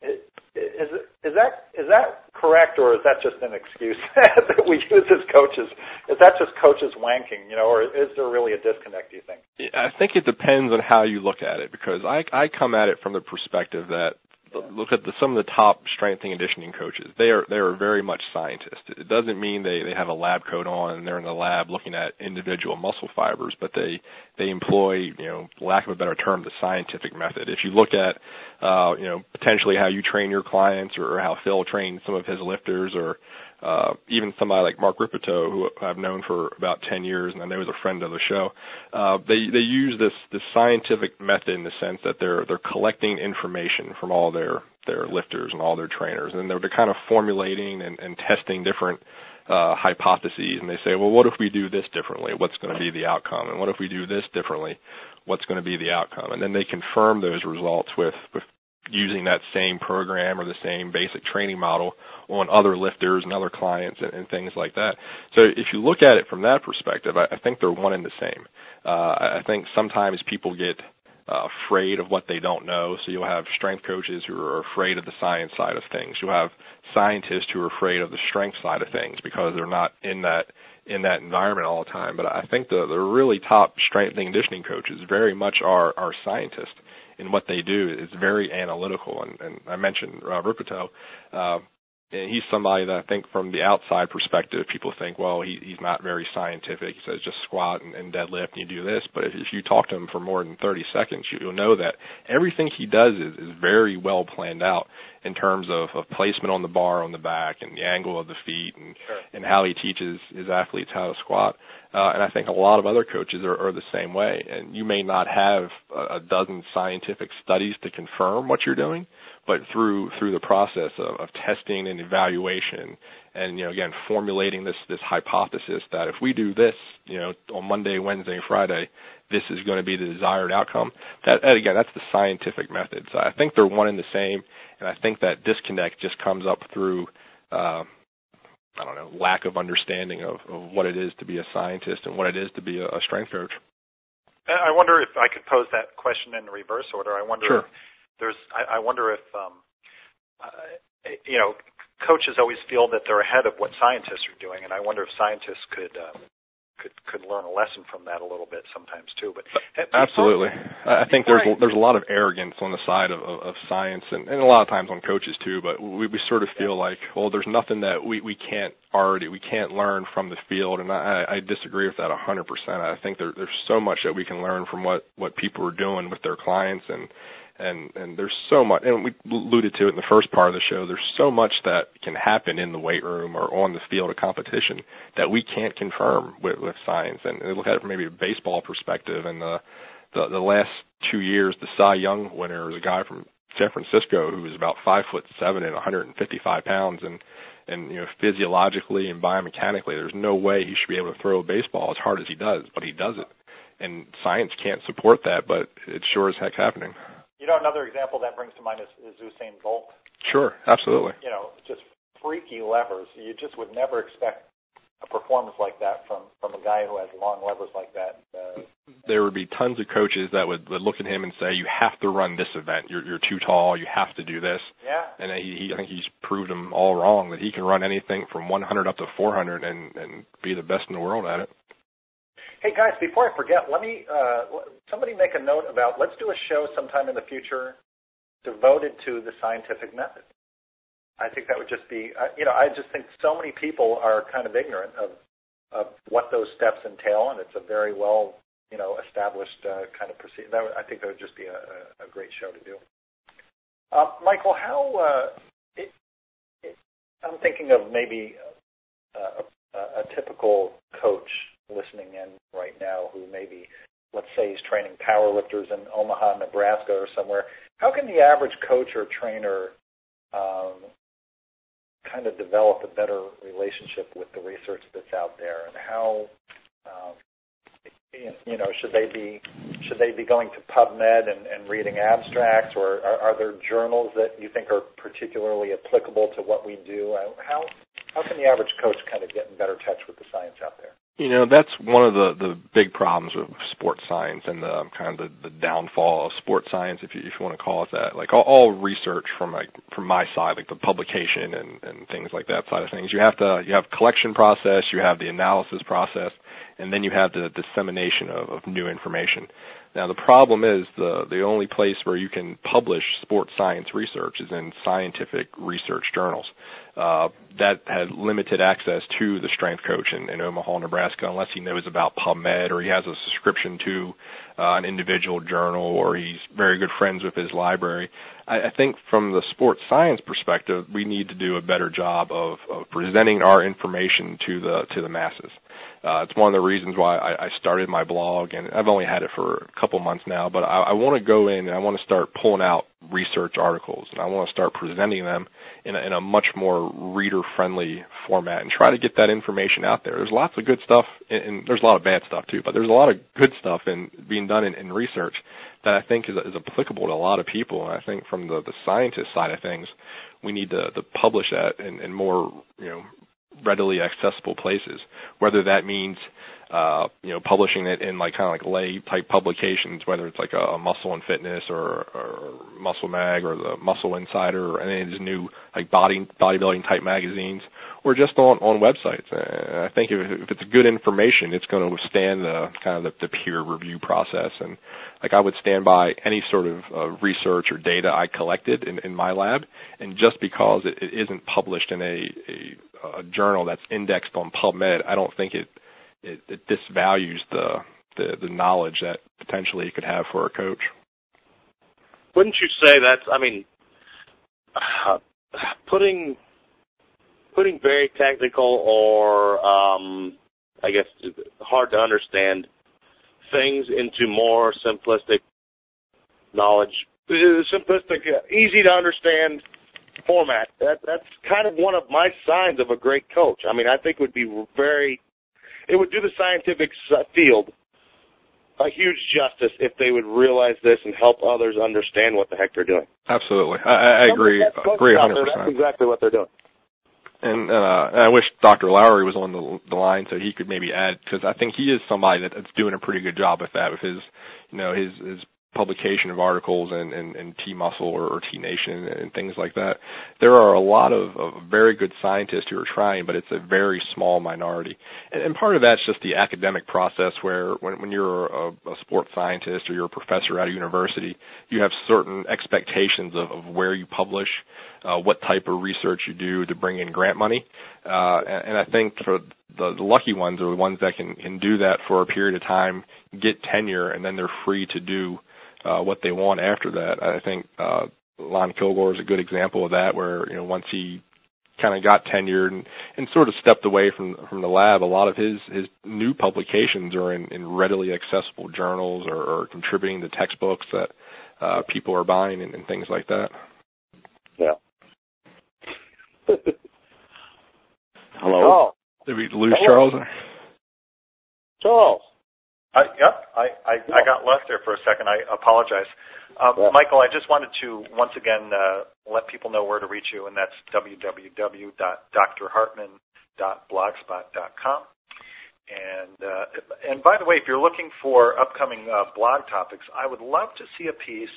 is is that is that correct, or is that just an excuse that we use as coaches? Is that just coaches wanking, you know, or is there really a disconnect? Do you think? I think it depends on how you look at it, because I I come at it from the perspective that look at the, some of the top strength and conditioning coaches. They are they are very much scientists. It doesn't mean they they have a lab coat on and they're in the lab looking at individual muscle fibers, but they they employ you know lack of a better term the scientific method. If you look at uh, you know potentially how you train your clients or how Phil trained some of his lifters or uh, even somebody like Mark Rippetoe, who I've known for about 10 years, and I know is a friend of the show. Uh, they they use this this scientific method in the sense that they're they're collecting information from all their their lifters and all their trainers, and they're, they're kind of formulating and, and testing different uh, hypotheses, and they say, well, what if we do this differently? What's going to be the outcome? And what if we do this differently? What's going to be the outcome? And then they confirm those results with with using that same program or the same basic training model on other lifters and other clients and, and things like that. So if you look at it from that perspective, I, I think they're one and the same. Uh, I think sometimes people get uh, afraid of what they don't know. So you'll have strength coaches who are afraid of the science side of things. You'll have scientists who are afraid of the strength side of things because they're not in that in that environment all the time. But I think the the really top strength and conditioning coaches very much are are scientists in what they do is very analytical. And, and I mentioned uh. Uh, and he's somebody that I think from the outside perspective, people think, well, he, he's not very scientific. He says just squat and, and deadlift and you do this. But if, if you talk to him for more than 30 seconds, you, you'll know that everything he does is, is very well planned out in terms of, of placement on the bar on the back and the angle of the feet and, sure. and how he teaches his athletes how to squat. Uh, and I think a lot of other coaches are, are the same way. And you may not have a, a dozen scientific studies to confirm what you're doing, but through through the process of, of testing and evaluation, and you know again formulating this this hypothesis that if we do this, you know on Monday, Wednesday, Friday, this is going to be the desired outcome. That again, that's the scientific method. So I think they're one and the same, and I think that disconnect just comes up through. Uh, I don't know, lack of understanding of, of what it is to be a scientist and what it is to be a, a strength coach. I wonder if I could pose that question in reverse order. I wonder sure. if there's, I, I wonder if, um, uh, you know, coaches always feel that they're ahead of what scientists are doing, and I wonder if scientists could uh, could could learn a lesson from that a little bit sometimes too. But absolutely, I think there's there's a lot of arrogance on the side of, of, of science, and, and a lot of times on coaches too. But we we sort of feel like, well, there's nothing that we we can't already we can't learn from the field, and I, I disagree with that 100%. I think there, there's so much that we can learn from what what people are doing with their clients and and and there's so much and we alluded to it in the first part of the show there's so much that can happen in the weight room or on the field of competition that we can't confirm with, with science. And look at it from maybe a baseball perspective. And the the, the last two years the Cy Young winner is a guy from San Francisco who is about five foot seven and 155 pounds. And and you know physiologically and biomechanically there's no way he should be able to throw a baseball as hard as he does but he does it. And science can't support that but it's sure as heck happening you know, another example that brings to mind is, is Usain Bolt. Sure, absolutely. You know, just freaky levers. You just would never expect a performance like that from from a guy who has long levers like that. Uh, there would be tons of coaches that would, would look at him and say, "You have to run this event. You're you're too tall. You have to do this." Yeah. And he, he I think he's proved them all wrong that he can run anything from 100 up to 400 and and be the best in the world at it. Hey guys, before I forget, let me uh, somebody make a note about let's do a show sometime in the future devoted to the scientific method. I think that would just be, uh, you know, I just think so many people are kind of ignorant of of what those steps entail, and it's a very well, you know, established uh, kind of procedure. That would, I think that would just be a, a, great show to do. Uh, Michael, how? Uh, it, it, I'm thinking of maybe a, a, a typical coach listening in right now who maybe, let's say, he's training powerlifters in Omaha, Nebraska, or somewhere. How can the average coach or trainer um, kind of develop a better relationship with the research that's out there, and how um, you know should they be should they be going to PubMed and, and reading abstracts, or are, are there journals that you think are particularly applicable to what we do? How how can the average coach kind of get in better touch with the science out there? You know, that's one of the the big problems with sports science and the kind of the, the downfall of sports science, if you if you want to call it that. Like all, all research from like from my side, like the publication and and things like that side of things, you have to you have collection process, you have the analysis process, and then you have the dissemination of, of new information. Now the problem is the the only place where you can publish sports science research is in scientific research journals. Uh, that had limited access to the strength coach in, in Omaha, Nebraska, unless he knows about PubMed or he has a subscription to uh, an individual journal or he's very good friends with his library. I, I think from the sports science perspective, we need to do a better job of, of presenting our information to the to the masses. Uh, it's one of the reasons why I, I started my blog, and I've only had it for a couple months now. But I, I want to go in and I want to start pulling out research articles, and I want to start presenting them in a, in a much more reader-friendly format, and try to get that information out there. There's lots of good stuff, and, and there's a lot of bad stuff too, but there's a lot of good stuff in being done in, in research that I think is, is applicable to a lot of people. And I think from the the scientist side of things, we need to, to publish that in, in more you know readily accessible places. Whether that means uh, you know publishing it in like kind of like lay type publications, whether it's like a, a Muscle and Fitness or, or Muscle Mag or the Muscle Insider or any of these new like body bodybuilding type magazines, or just on on websites. And I think if, if it's good information, it's going to withstand the kind of the, the peer review process. And like I would stand by any sort of uh, research or data I collected in, in my lab, and just because it, it isn't published in a, a, a journal that's indexed on PubMed, I don't think it it, it disvalues the, the the knowledge that potentially it could have for a coach. Wouldn't you say that's? I mean, uh, putting putting very technical or um, I guess hard to understand things into more simplistic knowledge, simplistic, easy to understand format. That that's kind of one of my signs of a great coach. I mean, I think it would be very, it would do the scientific field a huge justice if they would realize this and help others understand what the heck they're doing. Absolutely, I, I agree. Agree 100. percent That's exactly what they're doing and uh, I wish Dr. Lowery was on the, the line so he could maybe add because I think he is somebody that, that's doing a pretty good job with that with his you know his his publication of articles in, in, in T Muscle or, or T Nation and things like that. There are a lot of, of very good scientists who are trying, but it's a very small minority. And, and part of that's just the academic process where when, when you're a, a sports scientist or you're a professor at a university, you have certain expectations of, of where you publish, uh, what type of research you do to bring in grant money. Uh, and, and I think for the, the lucky ones are the ones that can, can do that for a period of time, get tenure, and then they're free to do uh, what they want after that. I think uh, Lon Kilgore is a good example of that, where you know once he kind of got tenured and, and sort of stepped away from from the lab, a lot of his his new publications are in, in readily accessible journals or, or contributing to textbooks that uh, people are buying and, and things like that. Yeah. Hello. Oh, Did we lose Hello. Charles? Charles. I, yep, I, I, I got left there for a second. I apologize. Um, Yeah. Michael, I just wanted to once again uh, let people know where to reach you, and that's www.drhartman.blogspot.com. And uh, and by the way, if you're looking for upcoming uh, blog topics, I would love to see a piece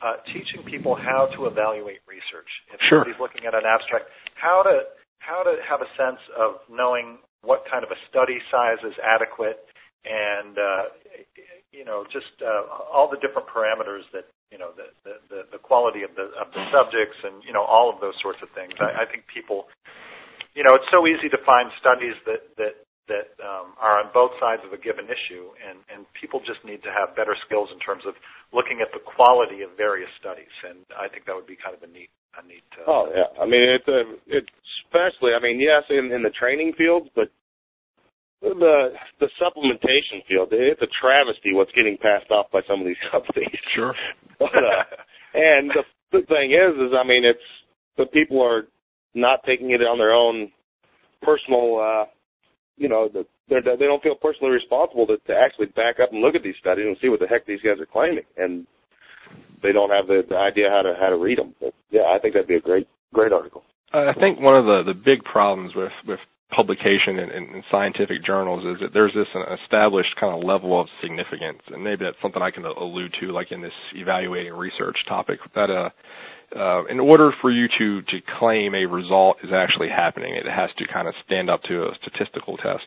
uh, teaching people how to evaluate research. If Sure. somebody's looking at an abstract, how to how to have a sense of knowing what kind of a study size is adequate, and uh, you know just uh, all the different parameters that you know the, the the quality of the of the subjects and you know all of those sorts of things. I, I think people, you know, it's so easy to find studies that that that um, are on both sides of a given issue, and and people just need to have better skills in terms of looking at the quality of various studies. And I think that would be kind of a neat a neat. Uh, Oh yeah, I mean it's a it's especially I mean yes in in the training fields, but the the supplementation field it's a travesty what's getting passed off by some of these companies. Sure. But, uh, and the the thing is, is I mean it's the people are not taking it on their own personal. uh you know, the, they're, they don't feel personally responsible to, to actually back up and look at these studies and see what the heck these guys are claiming, and they don't have the, the idea how to how to read them. But yeah, I think that'd be a great great article. I think one of the the big problems with with publication in, in, in scientific journals is that there's this established kind of level of significance, and maybe that's something I can allude to, like in this evaluating research topic. That uh, uh, in order for you to to claim a result is actually happening, it has to kind of stand up to a statistical test.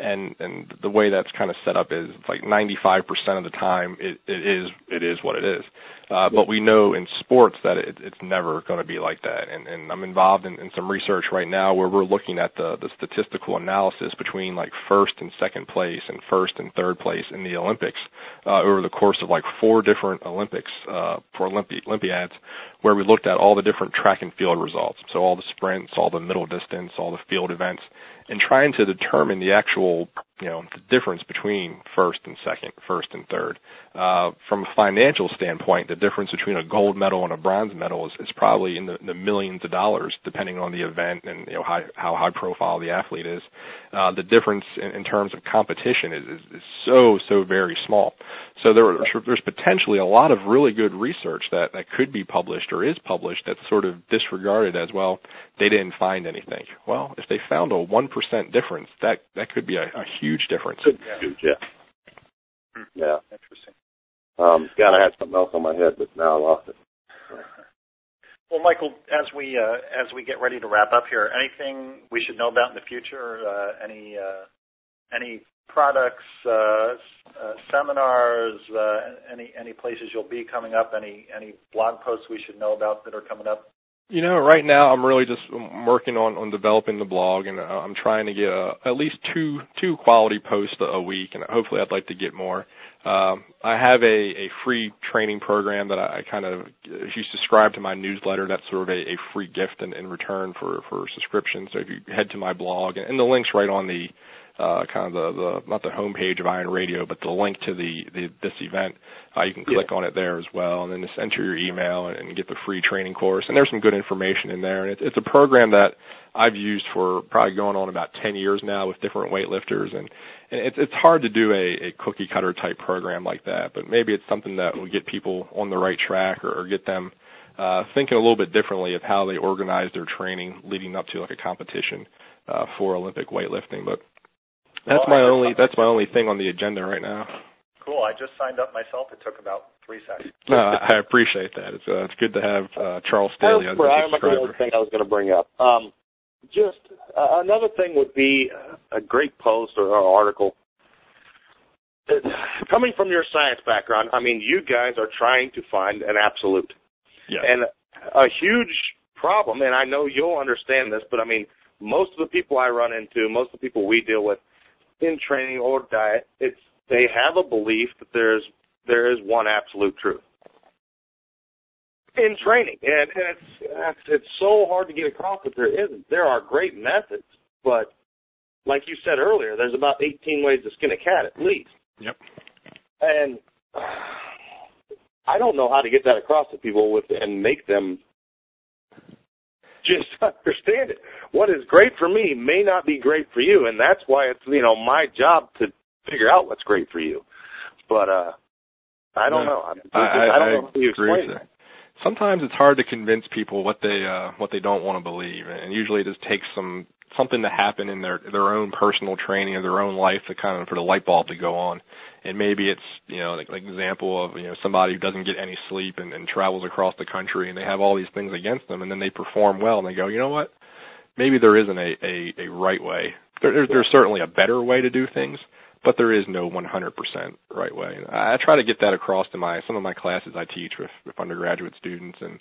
And and the way that's kind of set up is like 95% of the time it, it is it is what it is. Uh, but we know in sports that it, it's never going to be like that. And, and I'm involved in, in some research right now where we're looking at the, the statistical analysis between like first and second place and first and third place in the Olympics uh, over the course of like four different Olympics uh, for Olympi- Olympiads, where we looked at all the different track and field results. So all the sprints, all the middle distance, all the field events, and trying to determine the actual, you know, the difference between first and second, first and third. Uh, from a financial standpoint, the difference between a gold medal and a bronze medal is, is probably in the, the millions of dollars, depending on the event and you know high, how high profile the athlete is. Uh, the difference in, in terms of competition is, is, is so so very small. So there, there's potentially a lot of really good research that that could be published or is published that's sort of disregarded as well. They didn't find anything. Well, if they found a one percent difference, that that could be a, a huge difference. Huge, yeah. Yeah. Interesting. Um, God, I had something else on my head, but now I lost it. Well, Michael, as we uh, as we get ready to wrap up here, anything we should know about in the future? Uh, any uh, any products, uh, uh, seminars, uh, any any places you'll be coming up? Any any blog posts we should know about that are coming up? You know, right now I'm really just working on on developing the blog, and uh, I'm trying to get uh, at least two two quality posts a a week, and hopefully I'd like to get more. Um, I have a a free training program that I, I kind of if you subscribe to my newsletter, that's sort of a, a free gift in, in return for for subscription. So if you head to my blog, and, and the link's right on the uh, kind of the, the not the homepage of Iron Radio, but the link to the, the this event. Uh, you can click on it there as well, and then just enter your email and, and get the free training course. And there's some good information in there. And it's, it's a program that I've used for probably going on about 10 years now with different weightlifters, and and it's it's hard to do a, a cookie cutter type program like that. But maybe it's something that will get people on the right track or, or get them uh, thinking a little bit differently of how they organize their training leading up to like a competition uh, for Olympic weightlifting. But that's Well, my I- only that's my only thing on the agenda right now. cool. I just signed up myself. It took about three seconds. No, I appreciate that. It's uh, it's good to have uh, Charles Staley as a I remember the other thing I was going to bring up. Um, just uh, another thing would be a great post or, or article. Coming from your science background, I mean, you guys are trying to find an absolute. Yeah. And a huge problem, and I know you'll understand this, but I mean, most of the people I run into, most of the people we deal with in training or diet, it's they have a belief that there's there is one absolute truth in training, and, and it's, it's it's so hard to get across that there isn't. There are great methods, but like you said earlier, there's about 18 ways to skin a cat at least. Yep. And I don't know how to get that across to people with and make them just understand it. What is great for me may not be great for you, and that's why it's you know my job to figure out what's great for you. But uh I don't No, know. I, I, I don't know how you agree explain that. Sometimes it's hard to convince people what they uh what they don't want to believe, and usually it just takes some something to happen in their their own personal training or their own life to kind of for the light bulb to go on. And maybe it's you know like like example of you know somebody who doesn't get any sleep and, and travels across the country and they have all these things against them, and then they perform well and they go, you know what? Maybe there isn't a a, a right way. There, there, there's certainly a better way to do things, but there is no 100% right way. I try to get that across to my some of my classes I teach with, with undergraduate students, and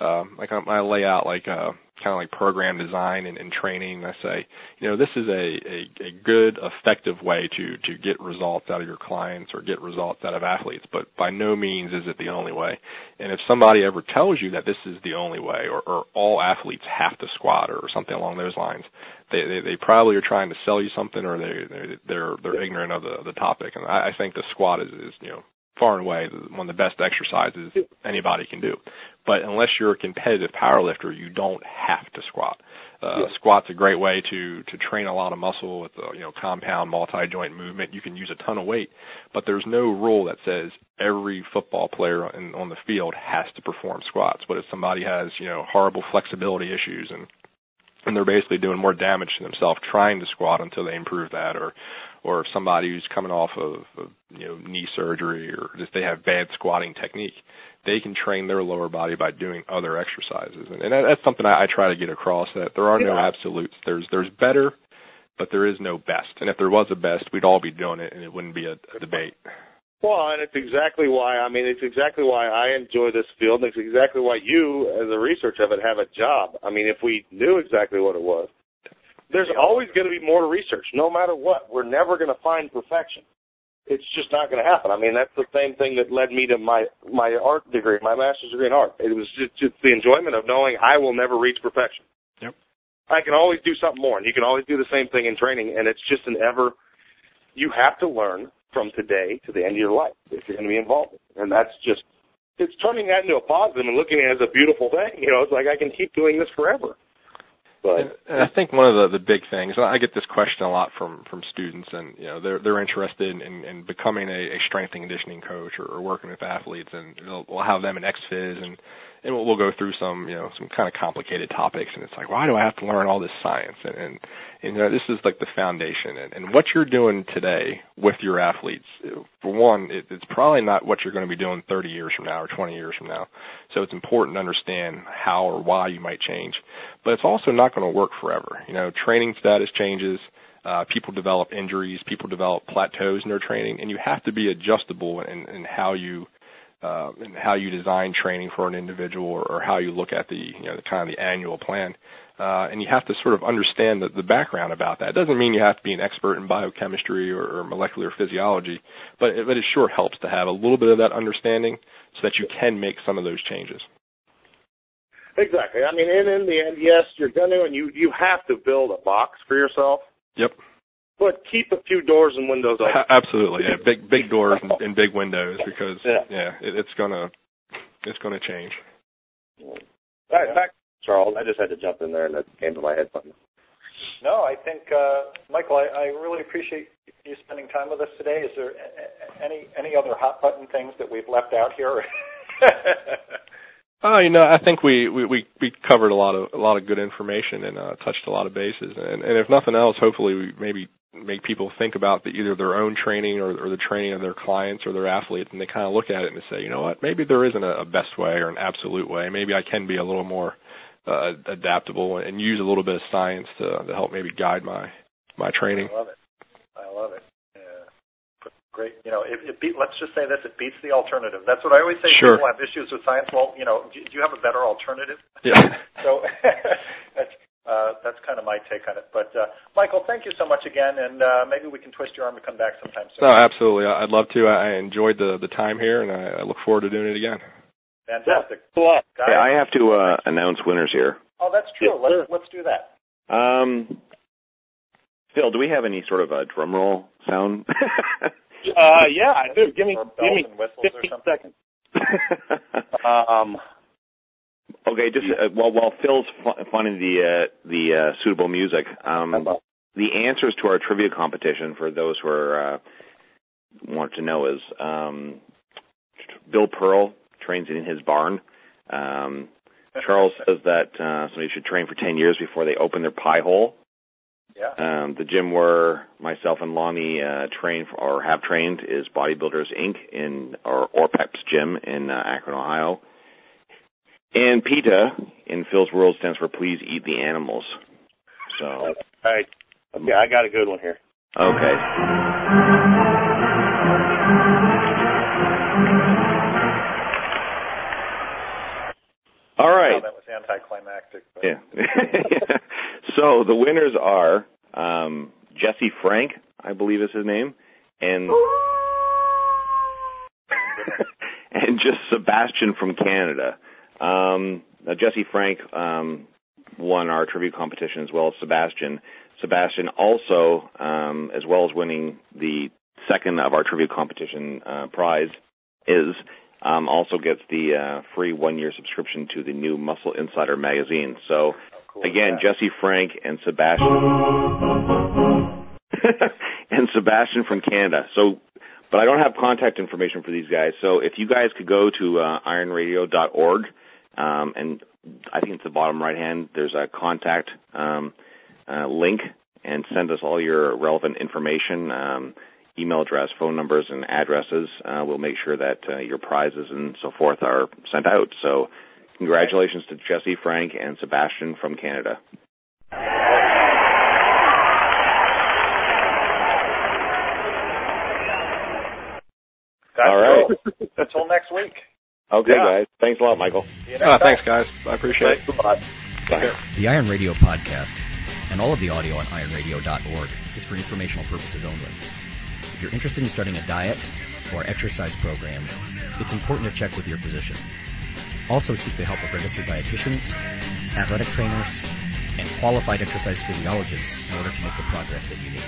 um, like I, I lay out like uh, kind of like program design and, and training. And I say, you know, this is a, a, a good, effective way to to get results out of your clients or get results out of athletes, but by no means is it the only way. And if somebody ever tells you that this is the only way, or, or all athletes have to squat, or something along those lines, they, they they probably are trying to sell you something, or they they're they're, they're ignorant of the the topic. And I, I think the squat is is you know far and away one of the best exercises anybody can do. But unless you're a competitive power lifter, you don't have to squat. Uh, Yeah. Squat's a great way to to train a lot of muscle with a you know compound multi joint movement. You can use a ton of weight, but there's no rule that says every football player in, on the field has to perform squats. But if somebody has you know horrible flexibility issues and and they're basically doing more damage to themselves trying to squat until they improve that or or if somebody who's coming off of, of you know knee surgery or just they have bad squatting technique they can train their lower body by doing other exercises and, and that, that's something I, I try to get across that there are no absolutes there's there's better but there is no best and if there was a best we'd all be doing it and it wouldn't be a, a debate Well, and it's exactly why I mean it's exactly why I enjoy this field. And it's exactly why you, as a researcher of it, have a job. I mean, if we knew exactly what it was, there's always going to be more to research, no matter what. We're never going to find perfection. It's just not going to happen. I mean, that's the same thing that led me to my my art degree, my master's degree in art. It was just, just the enjoyment of knowing I will never reach perfection. Yep. I can always do something more, and you can always do the same thing in training, and it's just an ever. You have to learn from today to the end of your life if you're going to be involved, and that's just it's turning that into a positive and looking at it as a beautiful thing. You know, it's like I can keep doing this forever. But and I think one of the, the big things, I get this question a lot from from students, and you know they're they're interested in, in becoming a, a strength and conditioning coach or, or working with athletes, and they'll, we'll have them in XFIZ, and and we'll, we'll go through some you know some kind of complicated topics, and it's like why do I have to learn all this science? And and, and you know this is like the foundation, and, and what you're doing today with your athletes, for one, it, it's probably not what you're going to be doing 30 years from now or 20 years from now. So it's important to understand how or why you might change but it's also not going to work forever. You know, training status changes. Uh, people develop injuries. People develop plateaus in their training, and you have to be adjustable in, in how you uh, in how you design training for an individual, or, or how you look at the you know the kind of the annual plan. Uh, and you have to sort of understand the, the background about that. It doesn't mean you have to be an expert in biochemistry or, or molecular physiology, but it, but it sure helps to have a little bit of that understanding so that you can make some of those changes. exactly. I mean, and in the end, yes, you're going to, and you you have to build a box for yourself, Yep. But keep a few doors and windows open. Absolutely, yeah. Big big doors and, and big windows because Yeah. yeah, it, it's gonna it's gonna change. Back, back, Charles. I just had to jump in there, and that came to my head. Something. No, I think uh, Michael, I, I really appreciate you spending time with us today. Is there a- a- any any other hot button things that we've left out here? Oh, you know, I think we we we, we covered a lot of a lot of good information and uh, touched a lot of bases. And, and if nothing else, hopefully we maybe make people think about the, either their own training or, or the training of their clients or their athletes, and they kind of look at it and say, you know what, maybe there isn't a, a best way or an absolute way. Maybe I can be a little more uh, adaptable and use a little bit of science to, to help maybe guide my my training. I love it. I love it. Yeah. Great. You know, it, it beat, let's just say this: it beats the alternative. That's what I always say. Sure. People have issues with science. Well, you know, do, do you have a better alternative? Yeah. so that's uh, that's kind of my take on it. But uh, Michael, thank you so much again, and uh, maybe we can twist your arm to come back sometime soon. No, absolutely. I'd love to. I enjoyed the the time here, and I, I look forward to doing it again. Fantastic. Yeah. Guys? Hey, I have to uh, announce winners here. Oh, that's true. Yeah, let's let's do that. Um, Phil, do we have any sort of a drum roll sound? Uh, yeah, I do. Give me, give me bells and whistles or 15 seconds. Um, okay, just uh, while while Phil's finding the uh, the uh, suitable music, um, the answers to our trivia competition for those who are uh, want to know is um, Bill Pearl trains in his barn. Um, Charles says that uh, somebody should train for ten years before they open their pie hole. Yeah. Um, the gym where myself and Lonnie uh, train for, or have trained is Bodybuilders Inc. in or Orpeps Gym in uh, Akron, Ohio. And PETA in Phil's World stands for Please Eat the Animals. So all right. Okay, I got a good one here. okay. All right. That was anticlimactic. But Yeah. so the winners are um, Jesse Frank, I believe is his name, and and just Sebastian from Canada. Um, now Jesse Frank um, won our trivia competition as well as Sebastian. Sebastian also, um, as well as winning the second of our trivia competition uh, prize, is um, also gets the uh, free one year subscription to the new Muscle Insider magazine. So cool again? Jesse Frank and Sebastian and Sebastian from Canada. So, but I don't have contact information for these guys. So if you guys could go to uh, ironradio.org, um, and I think it's the bottom right hand, there's a contact um, uh, link, and send us all your relevant information. Um, email address, phone numbers, and addresses. Uh, we'll make sure that uh, your prizes and so forth are sent out. So, congratulations to Jesse, Frank, and Sebastian from Canada. That's All right. Until next week. Okay, Yeah. guys. Thanks a lot, Michael. See you next Uh, thanks, guys. I appreciate it. Thanks a lot. Bye. The Iron Radio podcast and all of the audio on ironradio.org is for informational purposes only. If you're interested in starting a diet or exercise program, it's important to check with your physician. Also seek the help of registered dietitians, athletic trainers, and qualified exercise physiologists in order to make the progress that you need.